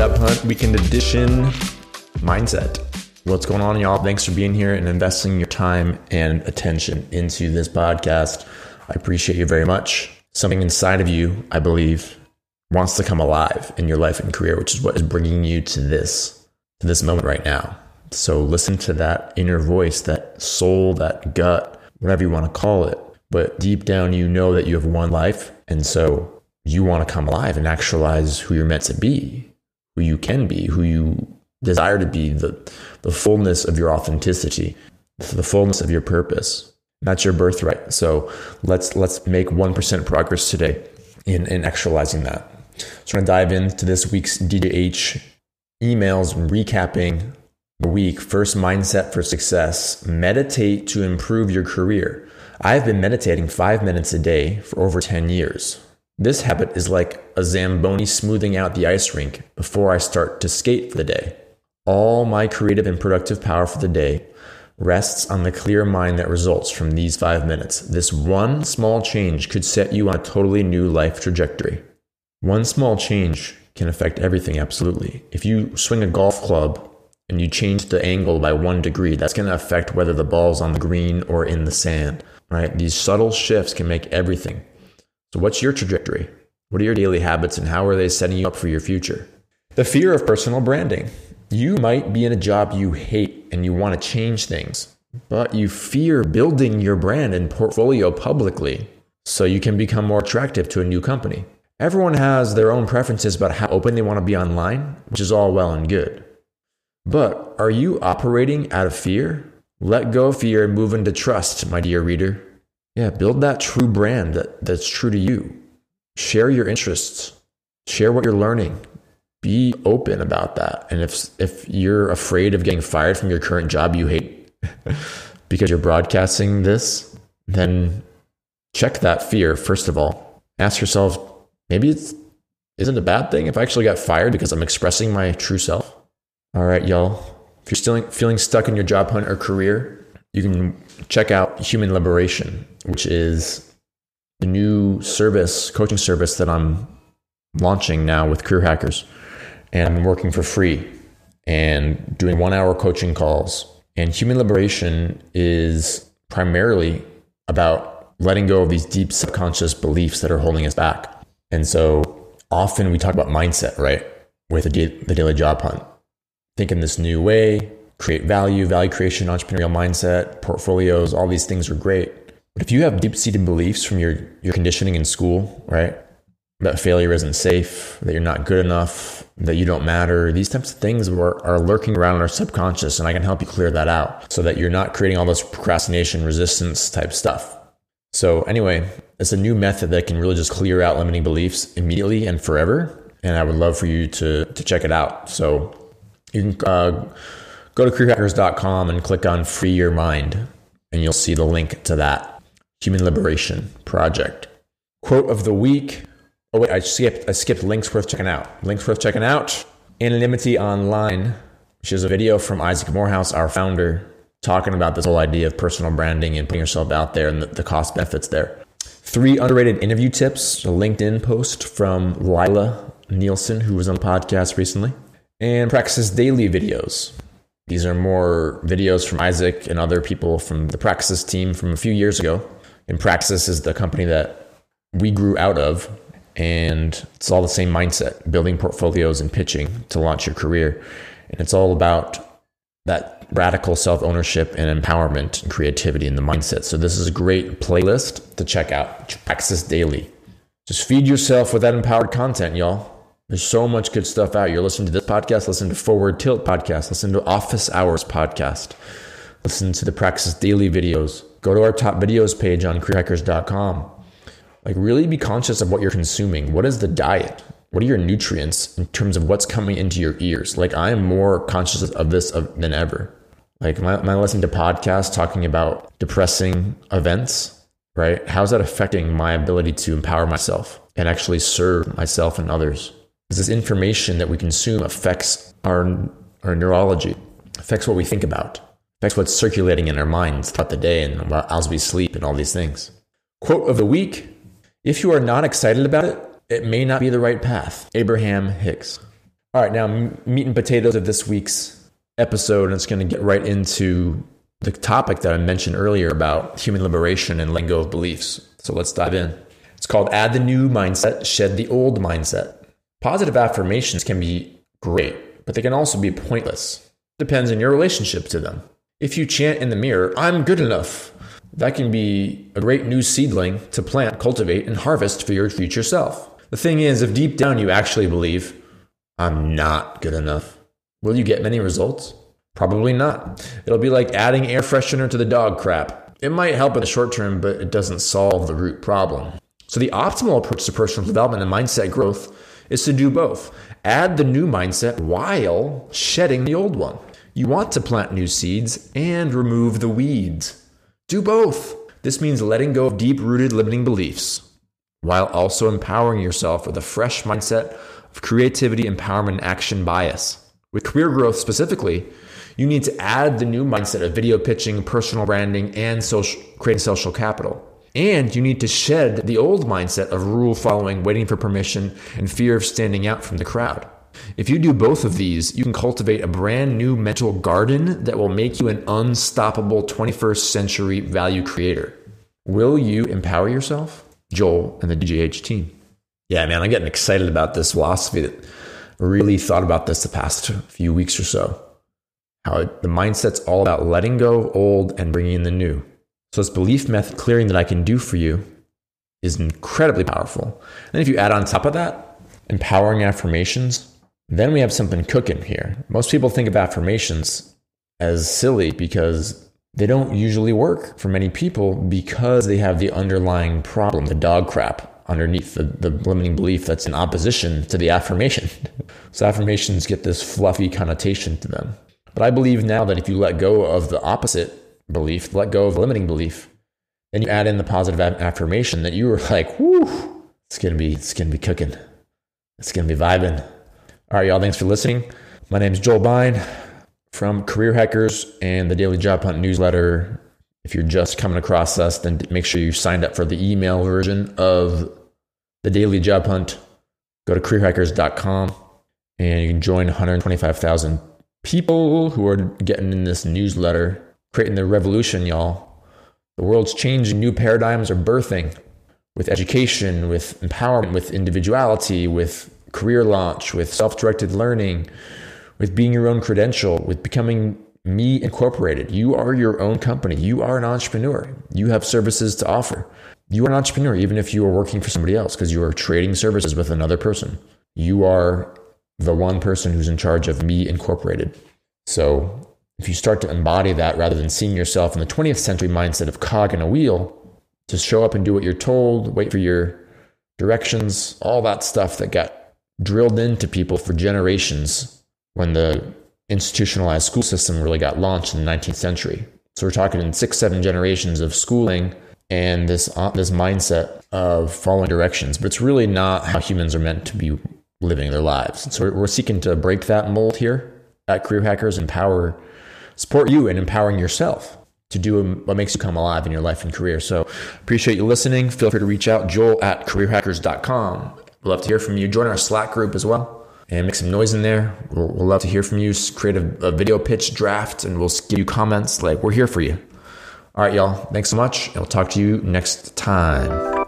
Job Hunt Weekend Edition Mindset. What's going on, y'all? Thanks for being here and investing your time and attention into this podcast. I appreciate you very much. Something inside of you, I believe, wants to come alive in your life and career, which is what is bringing you to this, to this moment right now. So listen to that inner voice, that soul, that gut, whatever you want to call it. But deep down, you know that you have one life. And so you want to come alive and actualize who you're meant to be, who you can be, who you desire to be, the, the fullness of your authenticity, the fullness of your purpose. That's your birthright. So let's let's make 1% progress today in, in actualizing that. So I'm to dive into this week's DJH emails recapping the week. First mindset for success meditate to improve your career. I've been meditating five minutes a day for over 10 years. This habit is like a Zamboni smoothing out the ice rink before I start to skate for the day. All my creative and productive power for the day rests on the clear mind that results from these five minutes. This one small change could set you on a totally new life trajectory. One small change can affect everything, absolutely. If you swing a golf club and you change the angle by one degree, that's going to affect whether the ball's on the green or in the sand, right? These subtle shifts can make everything. So, what's your trajectory? What are your daily habits and how are they setting you up for your future? The fear of personal branding. You might be in a job you hate and you want to change things, but you fear building your brand and portfolio publicly so you can become more attractive to a new company. Everyone has their own preferences about how open they want to be online, which is all well and good. But are you operating out of fear? Let go of fear and move into trust, my dear reader. Yeah, build that true brand that, that's true to you. Share your interests. Share what you're learning. Be open about that. And if if you're afraid of getting fired from your current job you hate because you're broadcasting this, then check that fear first of all. Ask yourself, maybe it's isn't a bad thing if I actually got fired because I'm expressing my true self. All right, y'all. If you're still feeling stuck in your job hunt or career, you can check out Human Liberation, which is the new service, coaching service that I'm launching now with Career Hackers. And I'm working for free and doing one hour coaching calls. And Human Liberation is primarily about letting go of these deep subconscious beliefs that are holding us back. And so often we talk about mindset, right? With the, the daily job hunt think in this new way, create value, value creation, entrepreneurial mindset, portfolios, all these things are great. But if you have deep seated beliefs from your, your conditioning in school, right? That failure isn't safe, that you're not good enough, that you don't matter. These types of things are, are lurking around in our subconscious, and I can help you clear that out so that you're not creating all this procrastination, resistance type stuff. So, anyway, it's a new method that can really just clear out limiting beliefs immediately and forever. And I would love for you to, to check it out. So, you can uh, go to careerhackers.com and click on Free Your Mind, and you'll see the link to that Human Liberation Project. Quote of the week. Oh, wait, I skipped, I skipped links worth checking out. Links worth checking out. Anonymity Online, which is a video from Isaac Morehouse, our founder, talking about this whole idea of personal branding and putting yourself out there and the, the cost benefits there. Three underrated interview tips, a LinkedIn post from Lila Nielsen, who was on the podcast recently and Praxis Daily videos. These are more videos from Isaac and other people from the Praxis team from a few years ago. And Praxis is the company that we grew out of. And it's all the same mindset building portfolios and pitching to launch your career. And it's all about that radical self ownership and empowerment and creativity in the mindset. So, this is a great playlist to check out. Praxis Daily. Just feed yourself with that empowered content, y'all. There's so much good stuff out. You're listening to this podcast, listen to Forward Tilt podcast, listen to Office Hours podcast, listen to the Praxis Daily videos. Go to our top videos page on careerhackers.com. Like, really be conscious of what you're consuming. What is the diet? What are your nutrients in terms of what's coming into your ears? Like, I am more conscious of this than ever. Like, my, my listening to podcasts talking about depressing events, right? How's that affecting my ability to empower myself and actually serve myself and others? This information that we consume affects our, our neurology, affects what we think about, affects what's circulating in our minds throughout the day and as we sleep and all these things. Quote of the week If you are not excited about it, it may not be the right path. Abraham Hicks. All right, now meat and potatoes of this week's episode, and it's going to get right into the topic that I mentioned earlier about human liberation and letting go of beliefs. So let's dive in. It's called Add the New Mindset, Shed the Old Mindset. Positive affirmations can be great, but they can also be pointless. Depends on your relationship to them. If you chant in the mirror, I'm good enough, that can be a great new seedling to plant, cultivate, and harvest for your future self. The thing is, if deep down you actually believe, I'm not good enough. Will you get many results? Probably not. It'll be like adding air freshener to the dog crap. It might help in the short term, but it doesn't solve the root problem. So, the optimal approach to personal development and mindset growth is to do both. Add the new mindset while shedding the old one. You want to plant new seeds and remove the weeds. Do both. This means letting go of deep rooted limiting beliefs while also empowering yourself with a fresh mindset of creativity, empowerment, and action bias. With career growth specifically, you need to add the new mindset of video pitching, personal branding, and social, creating social capital. And you need to shed the old mindset of rule following, waiting for permission, and fear of standing out from the crowd. If you do both of these, you can cultivate a brand new mental garden that will make you an unstoppable 21st century value creator. Will you empower yourself? Joel and the DJH team. Yeah, man, I'm getting excited about this philosophy that I really thought about this the past few weeks or so. How the mindset's all about letting go old and bringing in the new. So, this belief method clearing that I can do for you is incredibly powerful. And if you add on top of that, empowering affirmations, then we have something cooking here. Most people think of affirmations as silly because they don't usually work for many people because they have the underlying problem, the dog crap underneath the, the limiting belief that's in opposition to the affirmation. so affirmations get this fluffy connotation to them. But I believe now that if you let go of the opposite belief, let go of limiting belief, then you add in the positive affirmation that you were like, whoo, it's gonna be, it's gonna be cooking. It's gonna be vibing. All right, y'all, thanks for listening. My name is Joel Bein from Career Hackers and the Daily Job Hunt newsletter. If you're just coming across us, then make sure you signed up for the email version of the Daily Job Hunt. Go to careerhackers.com and you can join 125,000 people who are getting in this newsletter, creating the revolution, y'all. The world's changing, new paradigms are birthing with education, with empowerment, with individuality, with career launch, with self directed learning, with being your own credential, with becoming me incorporated. You are your own company. You are an entrepreneur. You have services to offer. You are an entrepreneur, even if you are working for somebody else, because you are trading services with another person. You are the one person who's in charge of me incorporated. So if you start to embody that rather than seeing yourself in the 20th century mindset of cog in a wheel, to show up and do what you're told, wait for your directions, all that stuff that got drilled into people for generations when the institutionalized school system really got launched in the 19th century. So we're talking in six, seven generations of schooling and this uh, this mindset of following directions. But it's really not how humans are meant to be living their lives. So we're seeking to break that mold here at Career Hackers, empower, support you in empowering yourself to do um, what makes you come alive in your life and career. So appreciate you listening. Feel free to reach out, joel at careerhackers.com. We'd love to hear from you. Join our Slack group as well and make some noise in there. We'll, we'll love to hear from you. Create a, a video pitch draft and we'll give you comments. Like, we're here for you. All right, y'all. Thanks so much. And we'll talk to you next time.